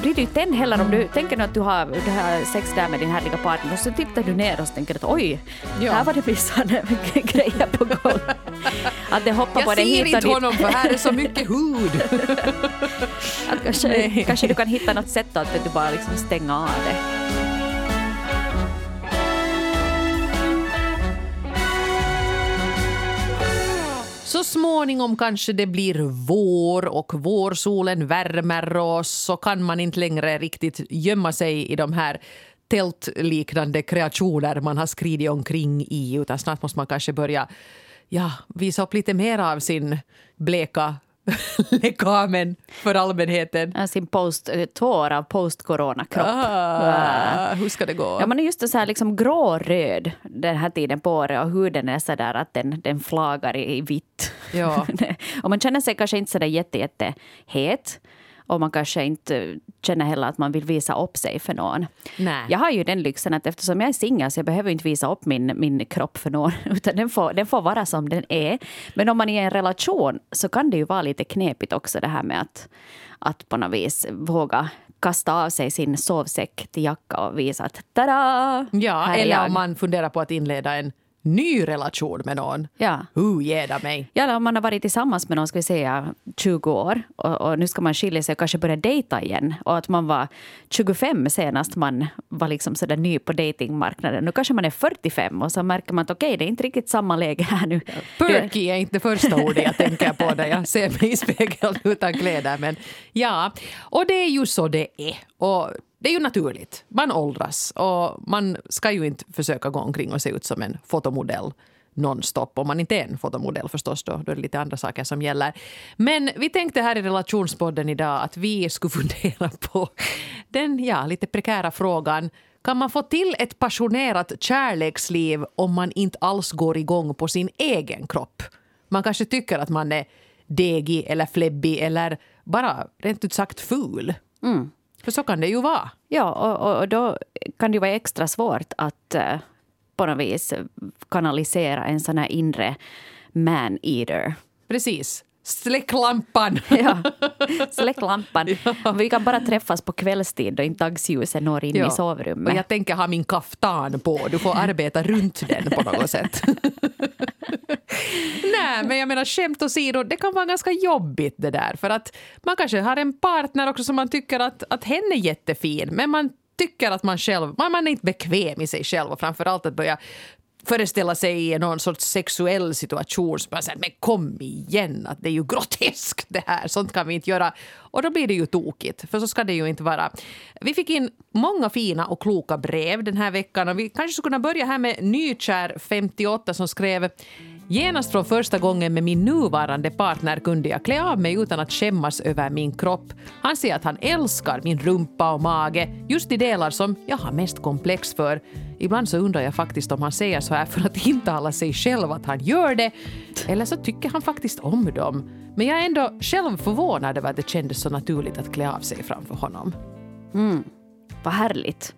blir du ju tänd heller om du tänker att du har, du har sex där med din härliga partner och så tittar du ner och tänker att oj, Ja. här var det missade grejer på gång. Att det hoppar på Jag dig ser hit och inte dit. honom för här är så mycket hud. Att kanske, kanske du kan hitta något sätt att du bara liksom stänga av det. Småningom kanske det blir vår och vårsolen värmer oss så kan man inte längre riktigt gömma sig i de här tältliknande kreationer man har skridit omkring i utan snart måste man kanske börja ja, visa upp lite mer av sin bleka lekamen för allmänheten. Sin post, eh, tår av post-corona-kropp. Ah, hur ska det gå? Ja, man är just så här liksom grå-röd den här tiden på året och huden är så där att den, den flagar i, i vitt. Ja. och man känner sig kanske inte så där jätte, jätte het och man kanske inte känner heller att man vill visa upp sig för någon. Nej. Jag har ju den lyxen att eftersom jag är singel så jag behöver inte visa upp min, min kropp för någon utan den får, den får vara som den är. Men om man är i en relation så kan det ju vara lite knepigt också det här med att, att på något vis våga kasta av sig sin sovsäck till jacka och visa att tada! Ja, är eller om man funderar på att inleda en ny relation med någon. Ja. Ger det mig? Ja, eller om man har varit tillsammans med någon, ska vi säga 20 år och, och nu ska man skilja sig och kanske börja dejta igen. Och att man var 25 senast man var liksom sådär ny på datingmarknaden. Nu kanske man är 45 och så märker man att okej, det är inte riktigt samma läge här nu. Perky är inte första ordet jag tänker på när jag ser mig i spegeln utan kläder. Men ja, och det är ju så det är. Och det är ju naturligt. Man åldras och man ska ju inte försöka gå omkring och se ut som en fotomodell nonstop. Om man inte är en fotomodell förstås, då, då är det lite andra saker som gäller. Men vi tänkte här i relationspodden idag att vi skulle fundera på den ja, lite prekära frågan kan man få till ett passionerat kärleksliv om man inte alls går igång på sin egen kropp? Man kanske tycker att man är degig eller flebbig eller bara rent ut sagt ful. Mm. För så kan det ju vara. Ja, och, och, då kan det ju vara extra svårt att eh, på något vis kanalisera en sån här inre man-eater. Precis. Släck lampan! Ja, släck lampan. Vi kan bara träffas på kvällstid då inte dagsljuset når in Ja. i Och sovrummet. jag tänker ha min kaftan på. Du får arbeta runt den på något sätt. Nej, men jag menar skämt åsido, det kan vara ganska jobbigt det där. För att man kanske har en partner också som man tycker att, att hen är jättefin, men man tycker att man själv, man, man är inte bekväm i sig själv och framförallt att börja föreställa sig i någon sorts sexuell situation. Så bara säger, men kom igen, att det är ju groteskt det här, sånt kan vi inte göra. Och då blir det ju tokigt, för så ska det ju inte vara. Vi fick in många fina och kloka brev den här veckan och vi kanske skulle kunna börja här med Nykär 58 som skrev Genast från första gången med min nuvarande partner kunde jag klä av mig utan att skämmas över min kropp. Han säger att han älskar min rumpa och mage, just de delar som jag har mest komplex för. Ibland så undrar jag faktiskt om han säger så här för att intala sig själv att han gör det, eller så tycker han faktiskt om dem. Men jag är ändå själv förvånad över att det kändes så naturligt att klä av sig framför honom. Mm. Vad härligt.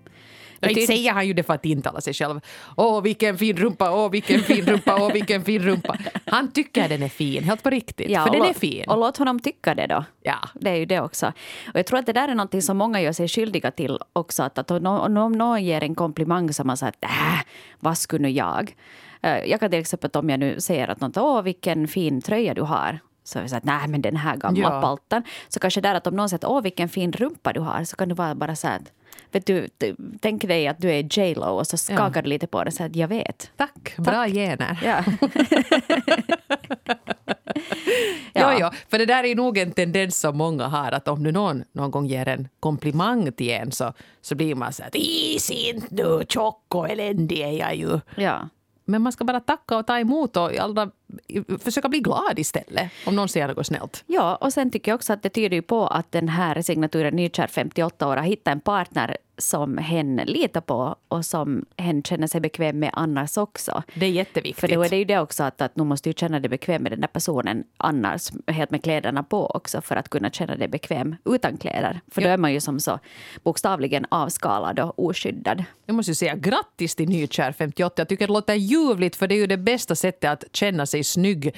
Inte säger han ju det för att intala sig själv. Åh, vilken fin rumpa, åh, vilken fin rumpa, åh, vilken fin rumpa. Han tycker den är fin, helt på riktigt. för och den är fin. Och låt honom tycka det då. Ja. Det är ju det också. Och jag tror att det där är någonting som många gör sig skyldiga till också. Att, att om någon, om någon ger en komplimang som man säger att äh, vad skulle nu jag? Eh, Jag kan till exempel om jag nu säger att något, åh vilken fin tröja du har. Så jag säger att nej men den här gamla Ja. paltan. Så kanske där att om någon säger att åh vilken fin rumpa du har. Så kan du vara bara här att, vet du, tänk dig att du är J Lo och så skakar du lite på det så att jag vet. Tack, bra gener. Ja. Ja. ja, för det där är nog en tendens som många har att om nu någon någon gång ger en komplimang till en så, så blir man så att is inte nu, tjock och eländig är jag ju. ja. Men man ska bara tacka och ta emot och alla, försöka bli glad istället om någon säger något snällt. Ja, och sen tycker jag också att det tyder ju på att den här signaturen Nykär 58 år har hittat en partner som hen litar på och som hen känner sig bekväm med annars också. Det är jätteviktigt. För då är det ju det också att, att nu måste du känna dig bekväm med den där personen annars, helt med kläderna på också för att kunna känna dig bekväm utan kläder. För då är man ju som så bokstavligen avskalad och oskyddad. Jag måste ju säga grattis till Nykär 58. Jag tycker det låter ljuvligt för det är ju det bästa sättet att känna sig snygg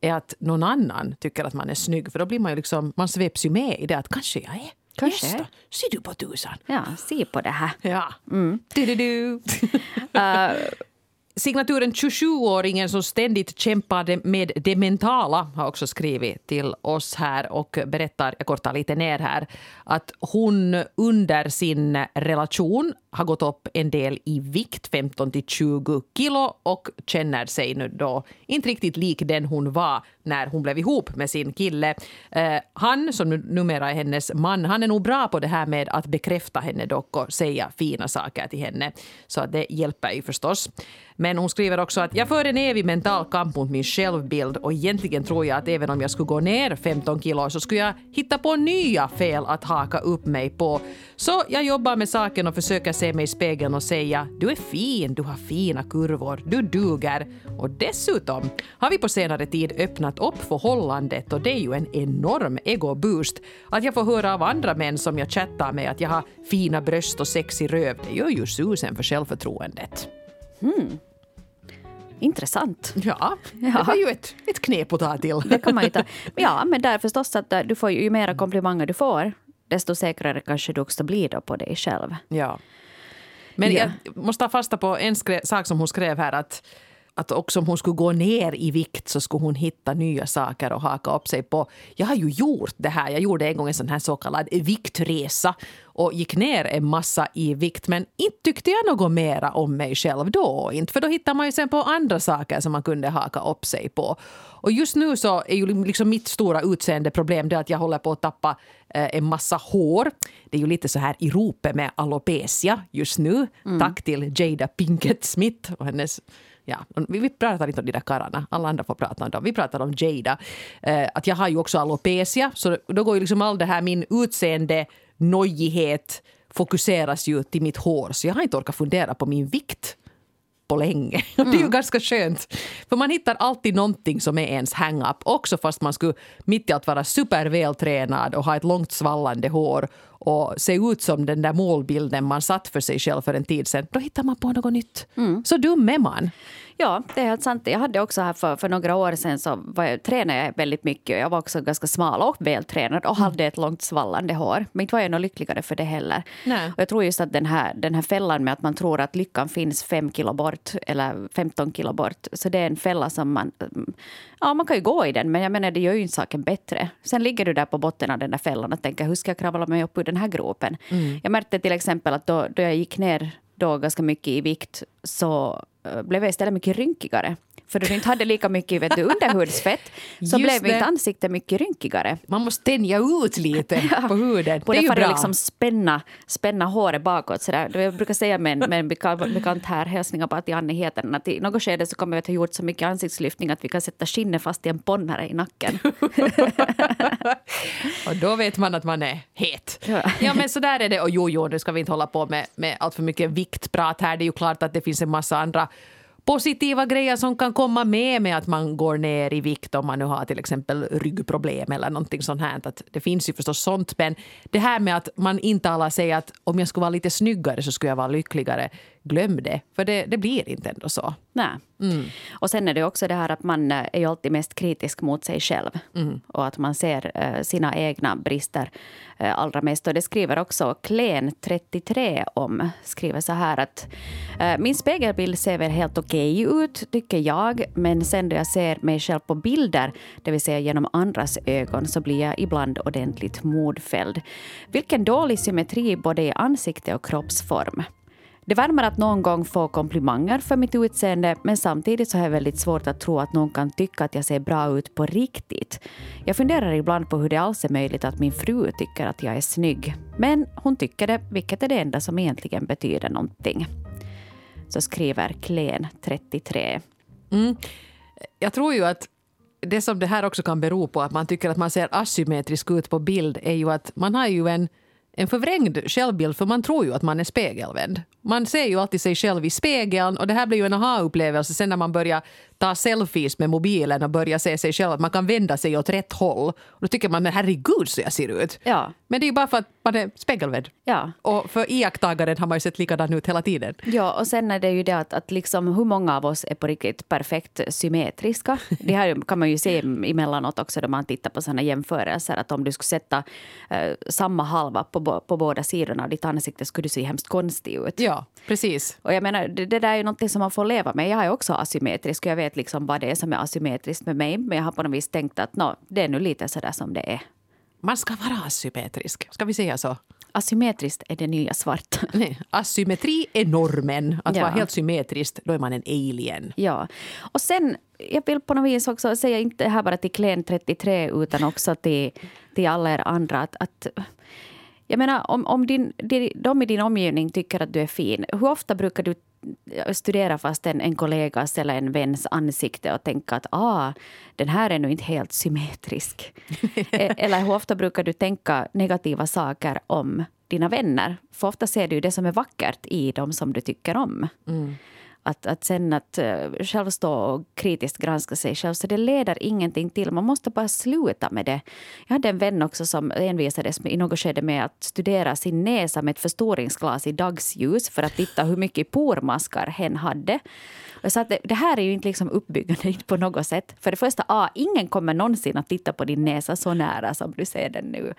är att någon annan tycker att man är snygg. För då blir man ju liksom, man sveps ju med i det att kanske jag är. Kanske. Just det. Ser du på tusan. Ja, se på det här. Ja. Mm. Du, du, du. uh, Signaturen 27-åringen som ständigt kämpade med det mentala har också skrivit till oss här och berättar, jag kortar lite ner här, att hon under sin relation har gått upp en del i vikt, 15 till 20 kilo och känner sig nu då inte riktigt lik den hon var när hon blev ihop med sin kille. Eh, han, som numera är hennes man, han är nog bra på det här med att bekräfta henne dock och säga fina saker till henne. Så det hjälper ju förstås. Men hon skriver också att jag för en evig mental kamp mot min självbild och egentligen tror jag att även om jag skulle gå ner 15 kilo så skulle jag hitta på nya fel att haka upp mig på. Så jag jobbar med saken och försöker se mig i spegeln och säga du är fin, du har fina kurvor, du duger. Och dessutom har vi på senare tid öppnat upp förhållandet och det är ju en enorm ego-boost. Att jag får höra av andra män som jag chattar med att jag har fina bröst och sexig röv, det gör ju susen för självförtroendet. Hmm. Intressant. Ja, ja, det var ju ett, ett knep att ta till. Det kan man ju ta. Ja, men där förstås att du får ju, ju mera komplimanger du får, desto säkrare kanske du också blir då på dig själv. Ja. Men ja. jag måste ta fasta på en sak som hon skrev här att att också om hon skulle gå ner i vikt så skulle hon hitta nya saker att haka upp sig på. Jag har ju gjort det här. Jag gjorde en gång en sån här så kallad viktresa och gick ner en massa i vikt men inte tyckte jag något mera om mig själv då. Inte, för då hittar man ju sen på andra saker som man kunde haka upp sig på. Och just nu så är ju liksom mitt stora utseendeproblem det att jag håller på att tappa eh, en massa hår. Det är ju lite så här i ropet med alopecia just nu. Mm. Tack till Jada Pinkett Smith och hennes Ja, vi, vi pratar inte om de där karlarna, alla andra får prata om dem. Vi pratar om Jada. Eh, att jag har ju också alopecia, så då går ju liksom all det här min utseende nojighet fokuseras ju till mitt hår, så jag har inte orkat fundera på min vikt på länge. Mm. Det är ju ganska skönt. För man hittar alltid någonting som är ens hang-up. Också fast man skulle mitt i att vara supervältränad och ha ett långt svallande hår och se ut som den där målbilden man satt för sig själv för en tid sedan. Då hittar man på något nytt. Mm. Så dum är man. Ja, det är helt sant. Jag hade också här för, för några år sedan så var jag, tränade jag väldigt mycket. Jag var också ganska smal och vältränad och hade ett långt svallande hår. Men inte var jag nog lyckligare för det heller. Nej. Och jag tror just att den här, den här fällan med att man tror att lyckan finns fem kilo bort eller 15 kilo bort. Så det är en fälla som man... Ja, man kan ju gå i den, men jag menar det gör ju inte saken bättre. Sen ligger du där på botten av den där fällan och tänker hur ska jag kravla mig upp ur den här gropen? Mm. Jag märkte till exempel att då, då jag gick ner då ganska mycket i vikt så blev jag istället mycket rynkigare. För då du inte hade lika mycket vet du, underhudsfett så Just blev mitt ansikte mycket rynkigare. Man måste tänja ut lite på huden. Både för att liksom spänna, spänna håret bakåt. Sådär. Jag brukar säga med en, med en bekant här, hälsningar bara till Annie Heten, att i något skede så kommer vi att ha gjort så mycket ansiktslyftning att vi kan sätta skinnet fast i en ponnare i nacken. och då vet man att man är het. Ja, ja men så där är det. Och jo, jo, nu ska vi inte hålla på med, med allt för mycket viktprat här. Det är ju klart att det finns en massa andra positiva grejer som kan komma med med att man går ner i vikt om man nu har till exempel ryggproblem eller någonting sånt här. Att det finns ju förstås sånt men det här med att man intalar sig att om jag skulle vara lite snyggare så skulle jag vara lyckligare. Glöm det, för det, det blir inte ändå så. Nej. Mm. Och sen är det också det här att man eh, är ju alltid mest kritisk mot sig själv. Mm. Och att man ser uh, sina egna brister uh, allra mest. Och det skriver också Klen33 om. Skriver så här att min spegelbild ser väl helt okej okay ut, tycker jag. Men sen då jag ser mig själv på bilder, det vill säga genom andras ögon, så blir jag ibland ordentligt modfälld. Vilken dålig symmetri både i ansikte och kroppsform. Det värmer att någon gång få komplimanger för mitt utseende men samtidigt så har jag väldigt svårt att tro att någon kan tycka att jag ser bra ut på riktigt. Jag funderar ibland på hur det alls är möjligt att min fru tycker att jag är snygg. Men hon tycker det, vilket är det enda som egentligen betyder någonting. Så skriver Klen, 33. Mm. Jag tror ju att det som det här också kan bero på, att man tycker att man ser asymmetrisk ut på bild, är ju att man har ju en en förvrängd självbild för man tror ju att man är spegelvänd. Man ser ju alltid sig själv i spegeln och det här blir ju en aha-upplevelse sen när man börjar ta selfies med mobilen och börjar se sig själv att man kan vända sig åt rätt håll. Och då tycker man men herregud så jag ser ut. Ja. Men det är ju bara för att man är spegelvänd. Ja. Och för iakttagaren har man ju sett likadan ut hela tiden. Ja, och sen är det ju det att, att liksom hur många av oss är på riktigt perfekt symmetriska. Det här kan man ju se emellanåt också då man tittar på sådana jämförelser. Att om du skulle sätta eh, samma halva på, på båda sidorna av ditt ansikte skulle du se hemskt konstig ut. Ja, precis. Och jag menar, det, det där är ju någonting som man får leva med. Jag är också asymmetrisk jag vet liksom vad det är som är asymmetriskt med mig. Men jag har på något vis tänkt att no, det är nu lite sådär som det är. Man ska vara asymmetrisk. Ska vi säga så? Asymmetriskt är det nya svarta. Nej, asymmetri är normen. Att Ja. vara helt symmetriskt, då är man en alien. Ja. Och sen, jag vill på något vis också säga, inte här bara till Klen 33 utan också till, till alla er andra att, att jag menar, om, om din, de, i din omgivning tycker att du är fin, hur ofta brukar du studera fast en, en kollegas eller en väns ansikte och tänka att ah, den här är nu inte helt symmetrisk? E- eller hur ofta brukar du tänka negativa saker om dina vänner? För ofta ser du det som är vackert i dem som du tycker om. Att, att sen att eh, själv stå och kritiskt granska sig själv, så det leder ingenting till. Man måste bara sluta med det. Jag hade en vän också som envisades i något skede med att studera sin näsa med ett förstoringsglas i dagsljus för att titta hur mycket pormaskar hen hade. Så att det, det här är ju inte liksom uppbyggande på något sätt. För det första, A, ingen kommer någonsin att titta på din näsa så nära som du ser den nu.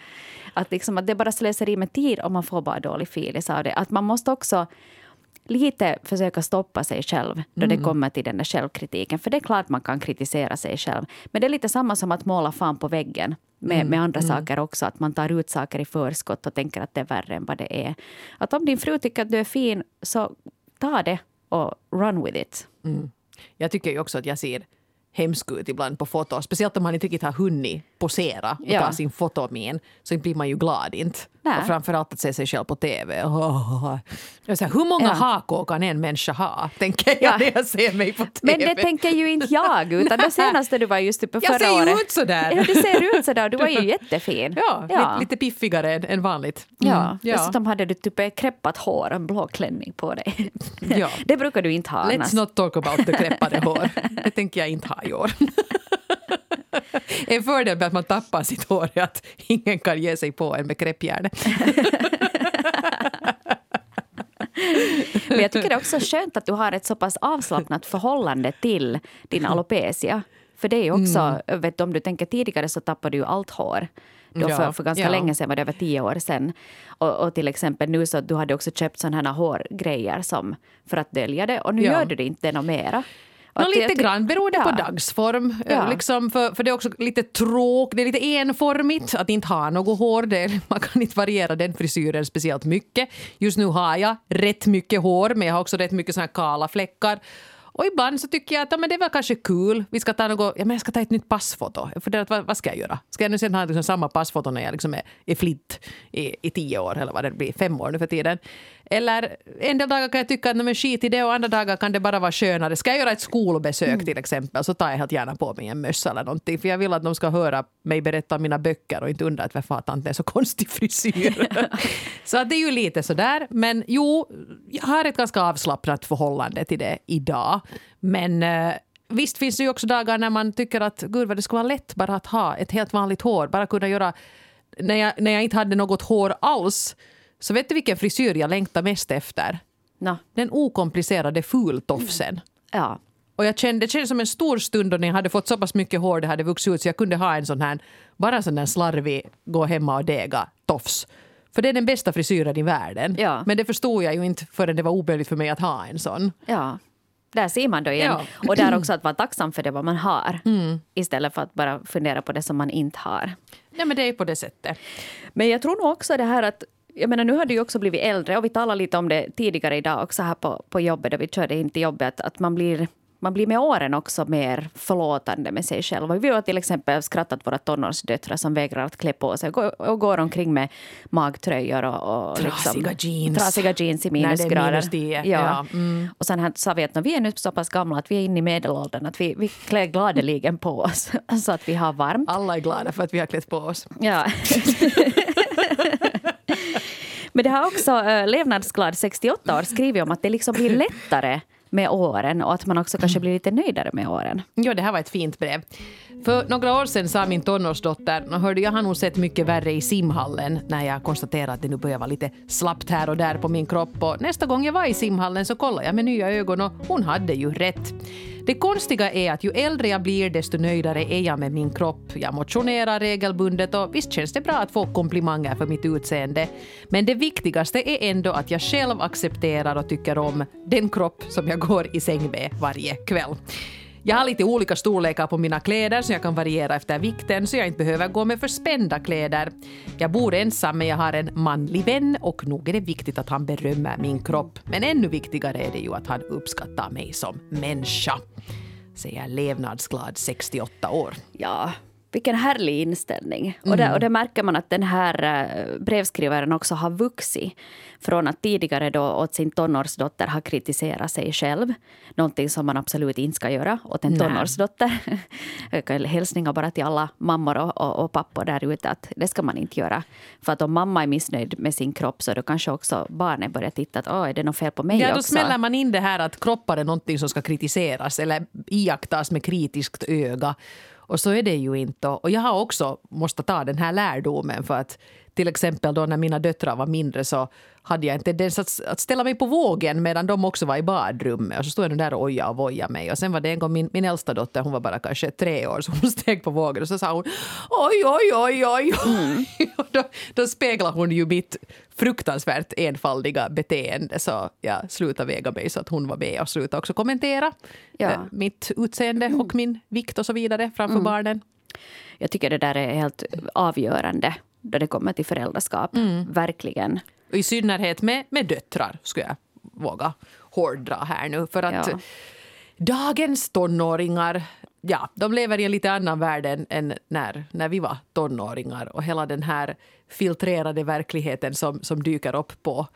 Att, liksom, att det bara slöseri med tid och man får bara dålig filis av det. Att man måste också lite försöka stoppa sig själv då det kommer till den där självkritiken. För det är klart man kan kritisera sig själv. Men det är lite samma som att måla fan på väggen med, med andra saker också. Att man tar ut saker i förskott och tänker att det är värre än vad det är. Att om din fru tycker att du är fin, så ta det och run with it. Jag tycker ju också att jag ser hemsk ut ibland på foton. Speciellt om man inte riktigt har hunnit posera och Ja. ta sin fotomin. Så blir man ju glad inte. Nej. Och framförallt att se sig själv på TV. Oh. Jag säger, hur många Ja. hakor kan en människa ha? Tänker jag Ja. när jag ser mig på TV. Men det tänker ju inte jag, utan det senaste du var just uppe förra jag ser ju året. ut sådär. Ja, du ser ut sådär du var ju jättefin. Ja, Lite, lite piffigare än, än vanligt. Mm, Ja, dessutom hade du typ kreppat hår och en blå klänning på dig. Ja. Det brukar du inte ha Let's annars. not talk about the kreppade hår. Det tänker jag inte ha i år. En fördel med att man tappar sitt hår är att ingen kan ge sig på en med kreppjärn. Men jag tycker det är också skönt att du har ett så pass avslappnat förhållande till din alopecia. För det är också, vet du, om du tänker tidigare så tappade du allt hår. Då Ja, för, för ganska ja. länge sedan, var det över tio år sedan. Och, och till exempel nu så du hade också köpt sådana här hårgrejer som för att dölja det och nu Ja. gör du det inte något mera. Att lite jag grann beroende på Ja. dagsform. Ja. Eh, Liksom för, för det är också lite tråk, det är lite enformigt att inte ha något hår. Det, man kan inte variera den frisyren speciellt mycket. Just nu har jag rätt mycket hår men jag har också rätt mycket såna kala fläckar. Och ibland så tycker jag att ja, men det var kanske kul. Vi ska ta något, ja, men jag ska ta ett nytt passfoto. Jag funderar, vad, vad ska jag göra? Ska jag nu sen ha liksom samma passfoto när jag liksom är, är flitt i, i tio år eller vad det blir, fem år nu för tiden? Eller en del dagar kan jag tycka att men skit i det och andra dagar kan det bara vara skönare. Ska jag göra ett skolbesök till exempel så tar jag helt gärna på mig en mössa eller någonting. För jag vill att de ska höra mig berätta om mina böcker och inte undra att varför har tanten så konstig frisyr. så att det är ju lite sådär. Men jo, jag har ett ganska avslappnat förhållande till det idag. Men eh, visst finns det ju också dagar när man tycker att gud vad det skulle vara lätt bara att ha ett helt vanligt hår. Bara kunna göra... När jag, när jag inte hade något hår alls så vet du vilken frisyr jag längtar mest efter? Nå, Den okomplicerade fultofsen. ja. Och jag kände, det kändes som en stor stund då när jag hade fått så pass mycket hår det hade vuxit ut så jag kunde ha en sån här, bara sån där slarvig, gå hemma och dega tofs. För det är den bästa frisyren i världen. Ja. Men det förstod jag ju inte förrän det var omöjligt för mig att ha en sån. Ja. Där ser man då igen. Ja. Och där också att vara tacksam för det vad man har. Mm. Istället för att bara fundera på det som man inte har. Ja men det är på det sättet. Men jag tror nog också det här att jag menar, nu har du ju också blivit äldre och vi talade lite om det tidigare idag också här på, på jobbet, då vi körde in till jobbet, att, att man, blir, man blir med åren också mer förlåtande med sig själv. Vi har till exempel skrattat våra tonårsdöttrar som vägrar att klä på sig och går, omkring med magtröjor och, och Trasiga jeans. trasiga jeans i minusgrader. minus tio, ja, mm. Och sen här sa vi att vi är nu så pass gamla att vi är inne i medelåldern, att vi, vi klär gladeligen på oss så att vi har varmt. Alla är glada för att vi har klätt på oss. Ja. Men det har också äh, Levnadsglad 68 år skrivit om att det liksom blir lättare med åren och att man också kanske blir lite nöjdare med åren. Ja, det här var ett fint brev. För några år sedan sa min tonårsdotter, hörde jag har nog sett mycket värre i simhallen när jag konstaterade att det nu börjar vara lite slappt här och där på min kropp. Och nästa gång jag var i simhallen så kollade jag med nya ögon och hon hade ju rätt. Det konstiga är att ju äldre jag blir desto nöjdare är jag med min kropp. Jag motionerar regelbundet och visst känns det bra att få komplimanger för mitt utseende. Men det viktigaste är ändå att jag själv accepterar och tycker om den kropp som jag går i säng med varje kväll. Jag har lite olika storlekar på mina kläder så jag kan variera efter vikten så jag inte behöver gå med för spända kläder. Jag bor ensam men jag har en manlig vän och nog är det viktigt att han berömmer min kropp. Men ännu viktigare är det ju att han uppskattar mig som människa. Säger levnadsglad 68 år. Ja, vilken härlig inställning. Mm. Och, det, och det märker man att den här eh, brevskrivaren också har vuxit. Från att tidigare då åt sin tonårsdotter ha kritiserat sig själv. Någonting som man absolut inte ska göra åt en tonårsdotter. Hälsningar bara till alla mammor och, och, och pappor där ute att det ska man inte göra. För att om mamma är missnöjd med sin kropp så då kanske också barnet börjar titta att är det något fel på mig ja, också? Då smäller man in det här att kroppar är någonting som ska kritiseras eller iakttas med kritiskt öga. Och så är det ju inte. Och jag har också måste ta den här lärdomen för att till exempel då när mina döttrar var mindre så hade jag en tendens att, att ställa mig på vågen medan de också var i badrummet. Och så stod jag där och ojade och vojade mig. Och sen var det en gång min, min äldsta dotter, hon var bara kanske tre år, så hon steg på vågen och så sa hon oj, oj, oj, oj. Mm. och då, då speglade hon ju mitt fruktansvärt enfaldiga beteende. Så jag slutade väga mig så att hon var med och slutade också kommentera ja. Eh, mitt utseende mm. och min vikt och så vidare framför mm. barnen. Jag tycker det där är helt avgörande då det kommer till föräldraskap. Mm. Verkligen. Och I synnerhet med, med döttrar, skulle jag våga hårdra här nu. För att ja. dagens tonåringar ja, de lever i en lite annan värld än, än, när, när vi var tonåringar. Och hela den här filtrerade verkligheten som, som dyker upp på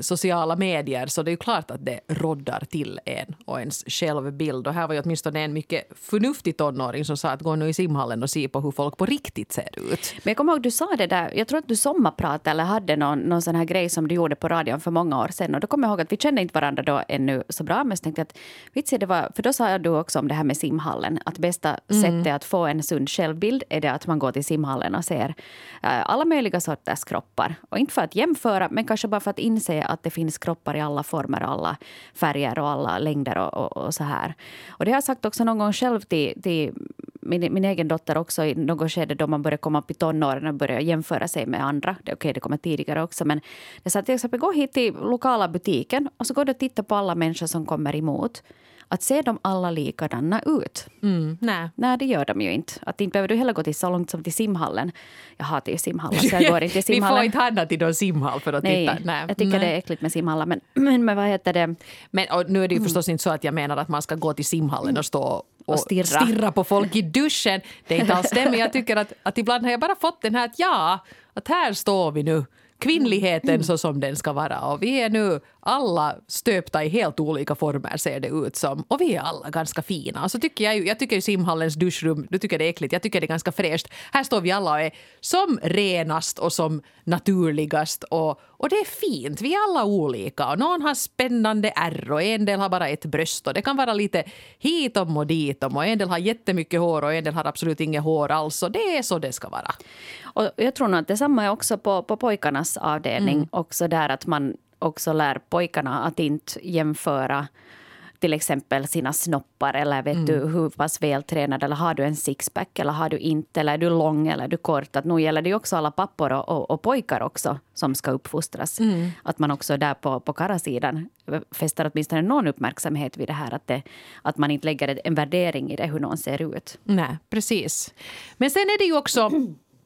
sociala medier. Så det är ju klart att det roddar till en och ens självbild. Och här var ju åtminstone en mycket förnuftig tonåring som sa att gå nu i simhallen och se på hur folk på riktigt ser ut. Men jag kommer ihåg du sa det där, jag tror att du sommarpratade eller hade någon, någon sån här grej som du gjorde på radion för många år sedan. Och då kommer jag ihåg att vi kände inte varandra då ännu så bra. Men jag tänkte att, vitsi, det var, för då sa du också om det här med simhallen. Att bästa mm. sättet att få en sund självbild är det att man går till simhallen och ser uh, alla möjliga olika sorters kroppar. Och inte för att jämföra, men kanske bara för att inse att det finns kroppar i alla former, alla färger och alla längder och, och, och så här. Och det har jag sagt också någon gång själv till, till min, min egen dotter också i något skede då man börjar komma upp i tonåren och börjar jämföra sig med andra. Det, okay, det kommer tidigare också. Men det sa till exempel, gå hit till lokala butiken och så går du och tittar på alla människor som kommer emot att ser de alla likadana ut? Mm, nej. nej, det gör de ju inte. Att inte behöver du heller gå till så långt som till simhallen. Jag hatar ju simhallar så jag går inte till simhallen. Vi får inte handla till någon simhall för att nej, titta. Nej, jag tycker nej. det är äckligt med simhallar. Men, men, men vad heter det? Men nu är det ju förstås inte så att jag menar att man ska gå till simhallen och stå och, och stirra. stirra. på folk i duschen. Det är inte alls det, men jag tycker att, att ibland har jag bara fått den här att ja, att här står vi nu kvinnligheten så som den ska vara. Och vi är nu alla stöpta i helt olika former ser det ut som. Och vi är alla ganska fina. Så tycker jag, jag tycker ju simhallens duschrum, du tycker det är äckligt, jag tycker det är ganska fräscht. Här står vi alla och är som renast och som naturligast. Och, och det är fint, vi är alla olika. Och någon har spännande ärr och en del har bara ett bröst. Och det kan vara lite hitom och ditom. Och en del har jättemycket hår och en del har absolut inget hår alls. Och det är så det ska vara. Och jag tror nog att detsamma är också på, på pojkarnas avdelning. Mm. Också där att man också lär pojkarna att inte jämföra till exempel sina snoppar eller vet mm. du hur pass vältränad eller har du en sixpack eller har du inte eller är du lång eller är du kort. Att nu gäller det också alla pappor och, och, och pojkar också som ska uppfostras. Mm. Att man också där på, på karasidan fäster åtminstone någon uppmärksamhet vid det här att, det, att man inte lägger en värdering i det hur någon ser ut. Nej, precis. Men sen är det ju också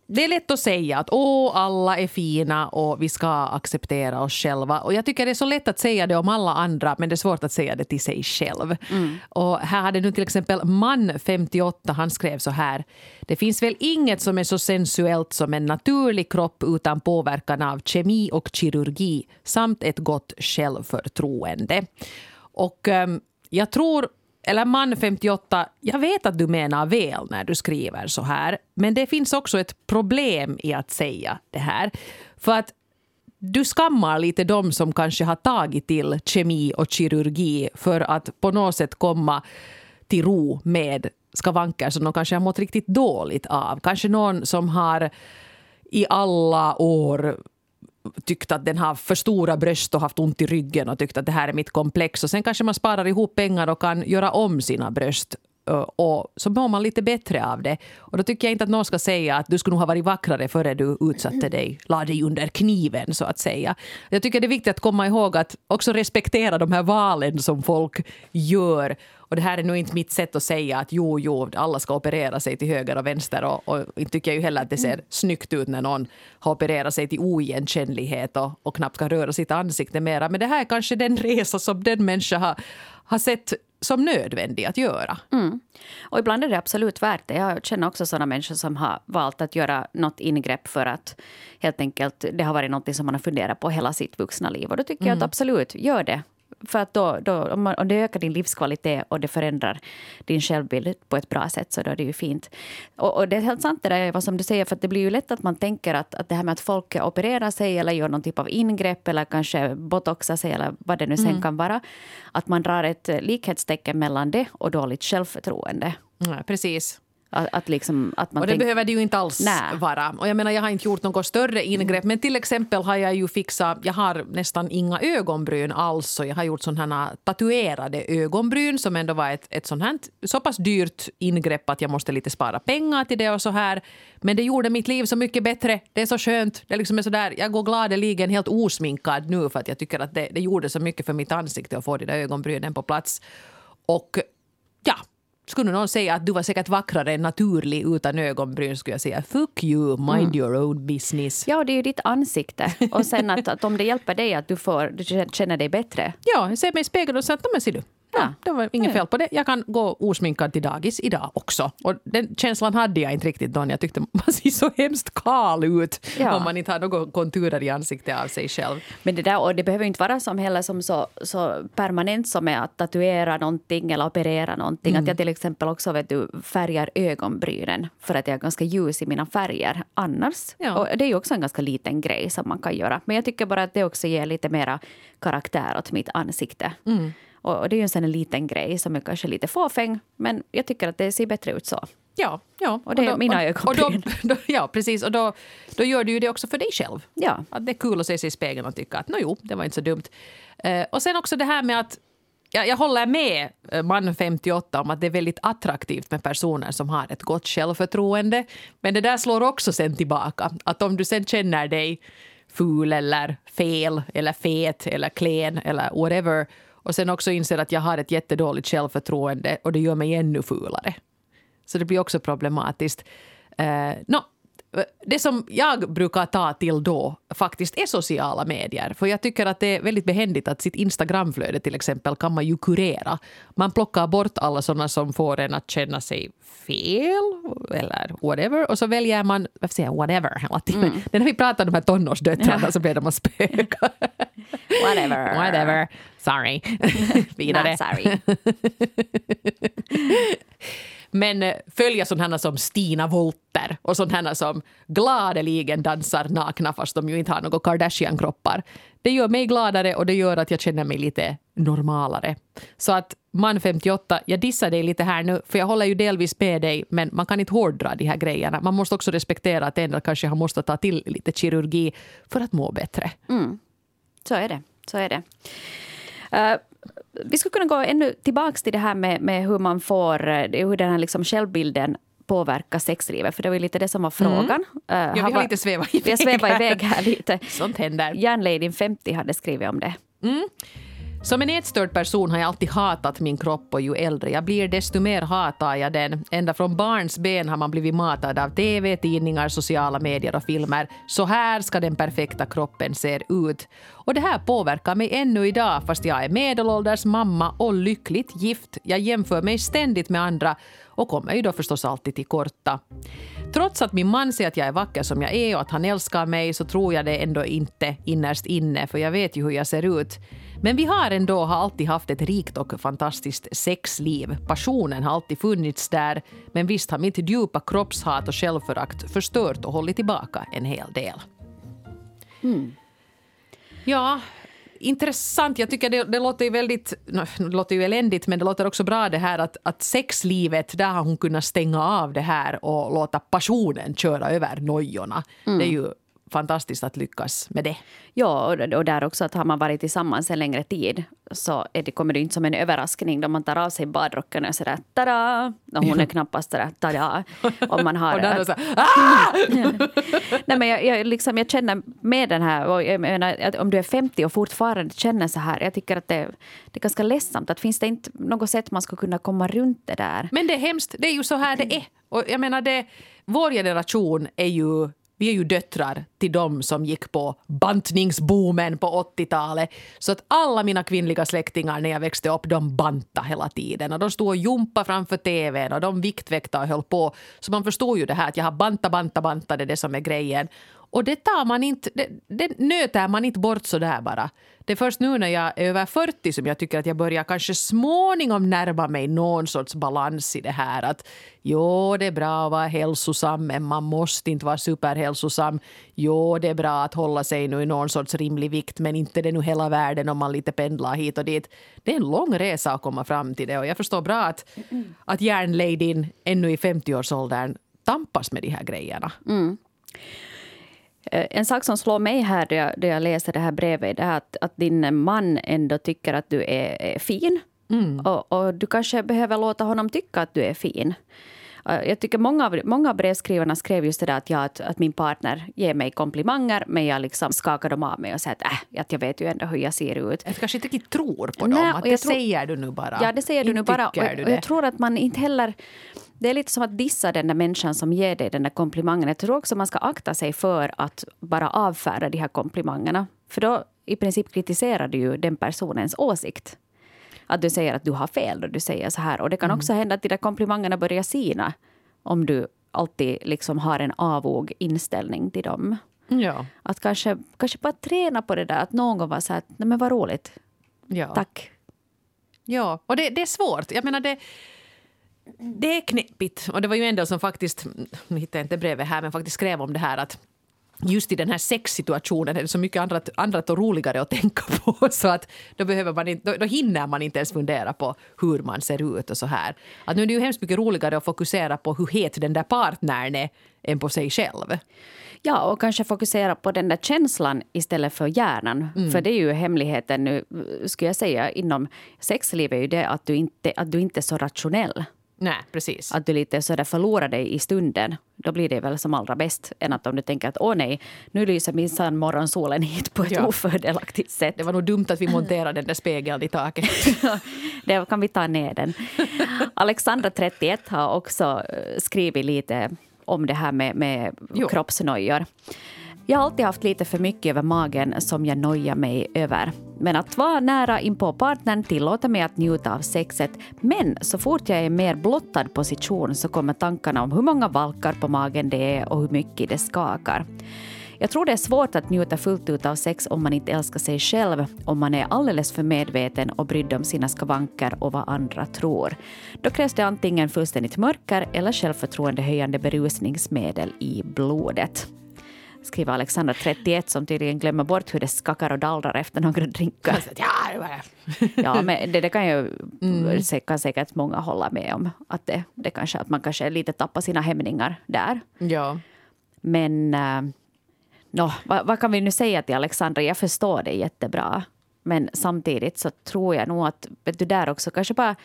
det är lätt att säga att åh, alla är fina och vi ska acceptera oss själva. Och jag tycker det är så lätt att säga det om alla andra men det är svårt att säga det till sig själv. Mm. Och här hade nu till exempel man 58, han skrev så här. Det finns väl inget som är så sensuellt som en naturlig kropp utan påverkan av kemi och kirurgi samt ett gott självförtroende. Och um, jag tror eller man 58, jag vet att du menar väl när du skriver så här, men det finns också ett problem i att säga det här. För att du skammar lite de som kanske har tagit till kemi och kirurgi för att på något sätt komma till ro med skavanker som de kanske har mått riktigt dåligt av. Kanske någon som har i alla år tyckt att den har för stora bröst och haft ont i ryggen och tyckt att det här är mitt komplex. Och sen kanske man sparar ihop pengar och kan göra om sina bröst eh, och så mår man lite bättre av det. Och då tycker jag inte att någon ska säga att du skulle nog ha varit vackrare före du utsatte dig, la dig under kniven så att säga. Jag tycker det är viktigt att komma ihåg att också respektera de här valen som folk gör. Och det här är nog inte mitt sätt att säga att jo, jo, alla ska operera sig till höger och vänster. Och, och inte tycker jag ju heller att det ser snyggt ut när någon har opererat sig till oigenkännlighet och, och knappt kan röra sitt ansikte mera. Men det här är kanske den resa som den människa har, har sett som nödvändig att göra. Mm. Och ibland är det absolut värt det. Jag känner också sådana människor som har valt att göra något ingrepp för att helt enkelt det har varit något som man har funderat på hela sitt vuxna liv. Och då tycker mm. jag att mm. absolut, gör det. För att då, då, om, man, om det ökar din livskvalitet och det förändrar din självbild på ett bra sätt så då är det ju fint. Och, och det är helt sant det där vad som du säger för det blir ju lätt att man tänker att, att det här med att folk opererar sig eller gör någon typ av ingrepp eller kanske botoxar sig eller vad det nu sen mm. kan vara. Att man drar ett likhetstecken mellan det och dåligt självförtroende. Ja, precis. Att, att, liksom, att man och det tänk... behöver det ju inte alls Nä. vara. Och jag menar, jag har inte gjort något större ingrepp. Men till exempel har jag ju fixat, jag har nästan inga ögonbryn alls. Och jag har gjort sådana här tatuerade ögonbryn som ändå var ett, ett sånt här så pass dyrt ingrepp att jag måste lite spara pengar till det och så här. Men det gjorde mitt liv så mycket bättre. Det är så skönt. Det liksom är så där, jag går gladeligen helt osminkad nu för att jag tycker att det, det gjorde så mycket för mitt ansikte att få de där ögonbrynen på plats. Och skulle någon säga att du var säkert vackrare än naturlig utan ögonbryn skulle jag säga fuck you, mind mm. your own business. Ja, det är ju ditt ansikte. Och sen att, att om det hjälper dig att du, får, du känner dig bättre. Ja, jag ser mig i spegeln och säger att men ser du, Ja, det var inget fel på det. Jag kan gå osminkad till dagis idag också. Och den känslan hade jag inte riktigt då jag tyckte man ser så hemskt kal ut ja. om man inte har några konturer i ansiktet av sig själv. Men det där, och det behöver inte vara som heller som så, så permanent som är att tatuera någonting eller operera någonting. Mm. Att jag till exempel också vet du, färgar ögonbrynen för att jag är ganska ljus i mina färger annars. Ja. Och det är ju också en ganska liten grej som man kan göra. Men jag tycker bara att det också ger lite mera karaktär åt mitt ansikte. Mm. Och, det är ju en liten grej som är kanske lite fåfäng, men jag tycker att det ser bättre ut så. Ja, ja. Och det är och då, mina ögonbryn. ja, precis. Och då, då gör du ju det också för dig själv. Ja. Att det är kul att se sig i spegeln och tycka att jo, det var inte så dumt. Uh, och sen också det här med att jag, jag håller med eh, man 58 om att det är väldigt attraktivt med personer som har ett gott självförtroende. Men det där slår också sen tillbaka. Att om du sen känner dig ful eller fel eller fet eller klen eller whatever och sen också inser att jag har ett jättedåligt självförtroende och det gör mig ännu fulare. Så det blir också problematiskt. Eh, uh, no, det som jag brukar ta till då faktiskt är sociala medier. För jag tycker att det är väldigt behändigt att sitt Instagramflöde till exempel kan man ju kurera. Man plockar bort alla sådana som får en att känna sig fel eller whatever. Och så väljer man, varför säger jag whatever hela tiden? Mm. när vi pratar om de här tonårsdöttrarna så blir de att spöka. whatever. Whatever. Sorry. Vidare. Not sorry. Men eh, följa sådana som Stina Wolter och sådana som gladeligen dansar nakna fast de ju inte har några Kardashian-kroppar. Det gör mig gladare och det gör att jag känner mig lite normalare. Så att man 58, jag dissar dig lite här nu för jag håller ju delvis med dig men man kan inte hårdra de här grejerna. Man måste också respektera att en del kanske har måste ta till lite kirurgi för att må bättre. Mm. Så är det. Så är det. Uh, vi skulle kunna gå ännu tillbaka till det här med, med hur man får, eh, hur den här liksom självbilden påverkar sexlivet? För det var ju lite det som var mm. frågan. Mm. Uh, ja, vi har lite svävat iväg, vi har svävat iväg här lite. Sånt händer. Järnladyn 50 hade skrivit om det. Mm. Som en ätstörd person har jag alltid hatat min kropp och ju äldre jag blir desto mer hatar jag den. Ända från barns ben har man blivit matad av TV, tidningar, sociala medier och filmer. Så här ska den perfekta kroppen se ut. Och det här påverkar mig ännu idag fast jag är medelålders mamma och lyckligt gift. Jag jämför mig ständigt med andra och kommer ju då förstås alltid till korta. Trots att min man säger att jag är vacker som jag är och att han älskar mig så tror jag det ändå inte innerst inne för jag vet ju hur jag ser ut. Men vi har ändå har alltid haft ett rikt och fantastiskt sexliv. Passionen har alltid funnits där men visst har mitt djupa kroppshat och självförakt förstört och hållit tillbaka en hel del. Mm. Ja, intressant. Jag tycker det, det låter ju väldigt, det låter ju eländigt men det låter också bra det här att, att sexlivet, där har hon kunnat stänga av det här och låta passionen köra över nojorna. Mm. Det är ju fantastiskt att lyckas med det. Ja, och där också att har man varit tillsammans en längre tid så det, kommer det inte som en överraskning då man tar av sig badrocken och sådär tada! Och hon är knappast sådär tada! Om man har... och där så, ah! Nej, men jag, jag, liksom, jag känner med den här, och jag menar, om du är 50 och fortfarande känner så här, jag tycker att det, det är ganska ledsamt. Att finns det inte något sätt man ska kunna komma runt det där? Men det är hemskt, det är ju så här det är. Och jag menar, det, vår generation är ju vi är ju döttrar till dem som gick på bantningsboomen på 80-talet. Så att alla mina kvinnliga släktingar när jag växte upp, de banta hela tiden. Och de stod och jumpa framför tvn och de viktväktade och höll på. Så man förstår ju det här att jag har banta, banta, banta, det är det som är grejen. Och det tar man inte, det, det nöter man inte bort så där bara. Det är först nu när jag är över 40 som jag tycker att jag börjar kanske småningom närma mig någon sorts balans i det här. Att jo, det är bra att vara hälsosam men man måste inte vara superhälsosam. Jo, det är bra att hålla sig nu i någon sorts rimlig vikt men inte det nu hela världen om man lite pendlar hit och dit. Det är en lång resa att komma fram till det och jag förstår bra att, att järnladyn ännu i 50-årsåldern tampas med de här grejerna. Mm. Eh, en sak som slår mig här då jag, då jag läser det här brevet är att, att din man ändå tycker att du är, är fin. Mm. Och, och, du kanske behöver låta honom tycka att du är fin. Eh, jag tycker många av, många av brevskrivarna skrev just det där att, jag, att, att, min partner ger mig komplimanger men jag liksom skakar dem av mig och säger att, äh, att jag vet ju ändå hur jag ser ut. Jag kanske inte riktigt tror på dem. Nej, att det tror, säger du nu bara. Ja, det säger du nu bara. Och, och jag tror att man inte heller det är lite som att dissa den där människan som ger dig den där komplimangen. Jag tror också man ska akta sig för att bara avfärda de här komplimangerna. För då i princip kritiserar du ju den personens åsikt. Att du säger att du har fel då du säger så här. Och det kan mm. också hända att de där komplimangerna börjar sina om du alltid liksom har en avog inställning till dem. Ja. Att kanske, kanske bara träna på det där, att någon gång vara så här, nej men vad roligt. Ja. Tack. Ja, och det, det är svårt. Jag menar det det är knepigt. Och det var ju en del som faktiskt, nu hittar jag inte brevet här, men faktiskt skrev om det här att just i den här sexsituationen är det så mycket annat, annat och roligare att tänka på. Så att då, behöver man inte, då, då hinner man inte ens fundera på hur man ser ut och så här. Att nu är det ju hemskt mycket roligare att fokusera på hur het den där partnern är än på sig själv. Ja, och kanske fokusera på den där känslan istället för hjärnan. Mm. För det är ju hemligheten nu, skulle jag säga, inom sexlivet är ju det att du inte, att du inte är så rationell. Nej, precis. Att du lite sådär förlorar dig i stunden. Då blir det väl som allra bäst än att om du tänker att åh nej, nu lyser minsann morgonsolen hit på ett ja. ofördelaktigt sätt. Det var nog dumt att vi monterade den där spegeln i taket. det kan vi ta ner den. Alexandra, 31, har också eh, skrivit lite om det här med, med kroppsnojor. Jag har alltid haft lite för mycket över magen som jag nojar mig över. Men att vara nära inpå partnern tillåter mig att njuta av sexet. Men så fort jag är i mer blottad position så kommer tankarna om hur många valkar på magen det är och hur mycket det skakar. Jag tror det är svårt att njuta fullt ut av sex om man inte älskar sig själv, om man är alldeles för medveten och brydd om sina skavanker och vad andra tror. Då krävs det antingen fullständigt mörker eller självförtroendehöjande berusningsmedel i blodet skriver Alexandra, 31, som tydligen glömmer bort hur det skakar och dallrar efter några drinkar. ja, men det, det kan ju mm. kan säkert många hålla med om. Att, det, det kanske, att man kanske lite tappar sina hämningar där. Ja. Men uh, no, vad, vad, kan vi nu säga till Alexandra? Jag förstår det jättebra. Men samtidigt så tror jag nog att vet du, där också kanske bara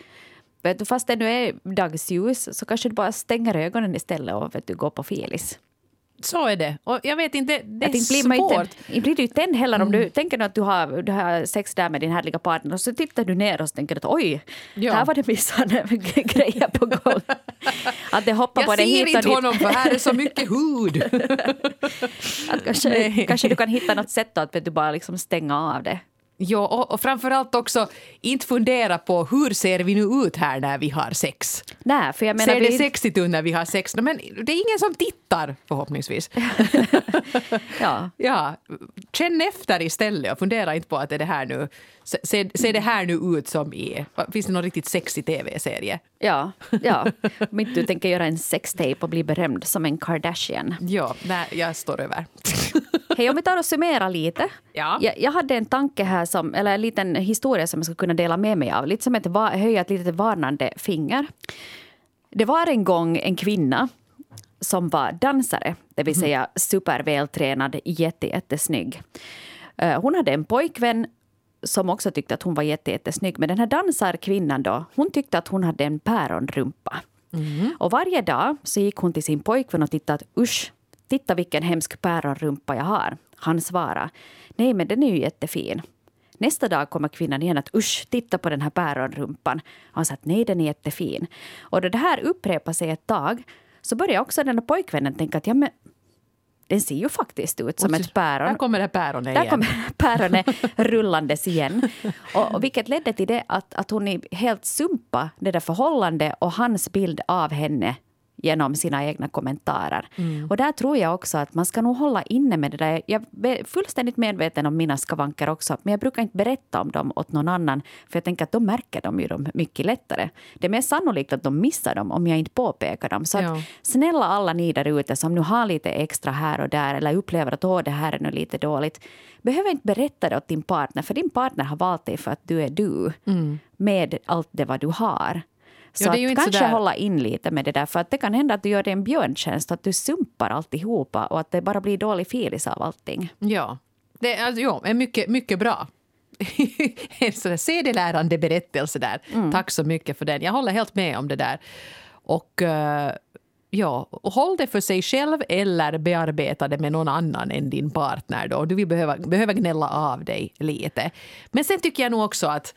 vet du, fast det nu är dagsljus så kanske du bara stänger ögonen istället och vet du, går på filis. Så är det. Och jag vet inte, det är inte blir svårt. Inte, blir du tänd heller mm. om du tänker att du har, du har sex där med din härliga partner och så tittar du ner och tänker att oj, ja. här var det minsann grejer på gång. Att det hoppar jag på ser inte honom för här är så mycket hud. att kanske, kanske du kan hitta något sätt att du bara liksom stänga av det. Ja, och, och framförallt också inte fundera på hur ser vi nu ut här när vi har sex. Nej, för jag menar, ser det, det sexigt ut när vi har sex? Men det är ingen som tittar förhoppningsvis. ja. ja. känn efter istället och fundera inte på att är det här nu, ser, ser det här nu ut som i, finns det någon riktigt sexig tv-serie? Ja, ja. om inte du tänker göra en sextape och bli berömd som en Kardashian. Ja, nej, jag står över. Hej, om vi tar och summerar lite. Ja. Jag, jag hade en tanke här, som, eller en liten historia som jag skulle kunna dela med mig av. Lite som ett va- höja ett litet varnande finger. Det var en gång en kvinna som var dansare, det vill säga supervältränad, jätte, jättesnygg. Eh, Hon hade en pojkvän som också tyckte att hon var jätte, jättesnygg. Men den här dansarkvinnan då, hon tyckte att hon hade en päronrumpa. Och varje dag så gick hon till sin pojkvän och tittade att usch, titta vilken hemsk päronrumpa jag har. Han svarade, nej men den är ju jättefin. Nästa dag kommer kvinnan igen att usch, titta på den här päronrumpan. Han sa att nej, den är jättefin. Och då det här upprepar sig ett tag så börjar också den här pojkvännen tänka att ja men den ser ju faktiskt ut som ett päron. Där kommer det päronet Där igen. kommer päronet rullandes igen. Och, och vilket ledde till det att, att hon helt sumpa det där förhållandet och hans bild av henne genom sina egna kommentarer. Och där tror jag också att man ska nog hålla inne med det där. Jag är fullständigt medveten om mina skavanker också, men jag brukar inte berätta om dem åt någon annan, för jag tänker att då märker de ju dem mycket lättare. Det är mer sannolikt att de missar dem om jag inte påpekar dem. Så Ja. att snälla alla ni där ute som nu har lite extra här och där eller upplever att Åh, det här är nu lite dåligt. Behöver inte berätta det åt din partner, för din partner har valt dig för att du är du med allt det vad du har. Så Ja, det är ju inte kanske sådär- hålla in lite med det där, för att det kan hända att du gör dig en björntjänst, att du sumpar alltihopa och att det bara blir dålig filis av allting. Ja, det är, alltså, är mycket, mycket bra. en sån där sedelärande berättelse där. Tack så mycket för den. Jag håller helt med om det där. Och eh, ja, och håll det för sig själv eller bearbeta det med någon annan än din partner. Då. Du vill behöva, behöva gnälla av dig lite. Men sen tycker jag nog också att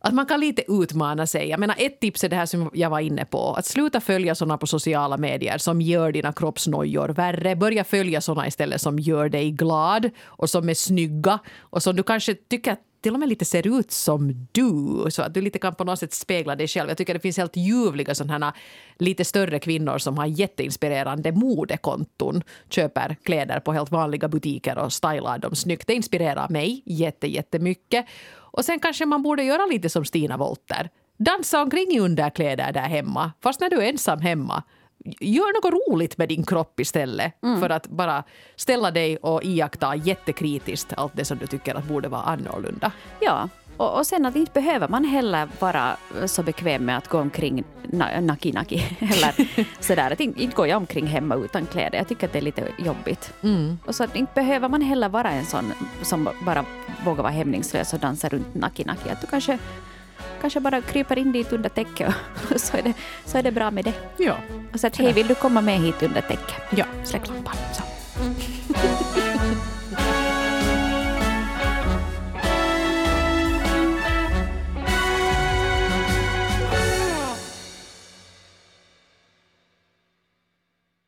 att man kan lite utmana sig. Jag menar, ett tips är det här som jag var inne på. Att sluta följa såna på sociala medier som gör dina kroppsnojor värre. Börja följa såna istället som gör dig glad och som är snygga och som du kanske tycker att till och med lite ser ut som du, så att du lite kan på något sätt spegla dig själv. Jag tycker det finns helt ljuvliga sådana här lite större kvinnor som har jätteinspirerande modekonton, köper kläder på helt vanliga butiker och stylar dem snyggt. Det inspirerar mig jätte, jättemycket. Och sen kanske man borde göra lite som Stina Wolter. Dansa omkring i underkläder där hemma, fast när du är ensam hemma. Gör något roligt med din kropp istället för att bara ställa dig och iaktta jättekritiskt allt det som du tycker att borde vara annorlunda. Ja, och, och sen att inte behöver man heller vara så bekväm med att gå omkring na- naki-naki. Eller sådär. Att inte, inte går jag omkring hemma utan kläder. Jag tycker att det är lite jobbigt. Och så att inte behöver man heller vara en sån som bara vågar vara hämningslös och dansa runt naki-naki. Att du kanske, kanske bara kryper in dit under täcket och så är det, så är det bra med det. Ja. Och så att hej, vill du komma med hit under täcket? Ja. Släck lampan. Så. Mm.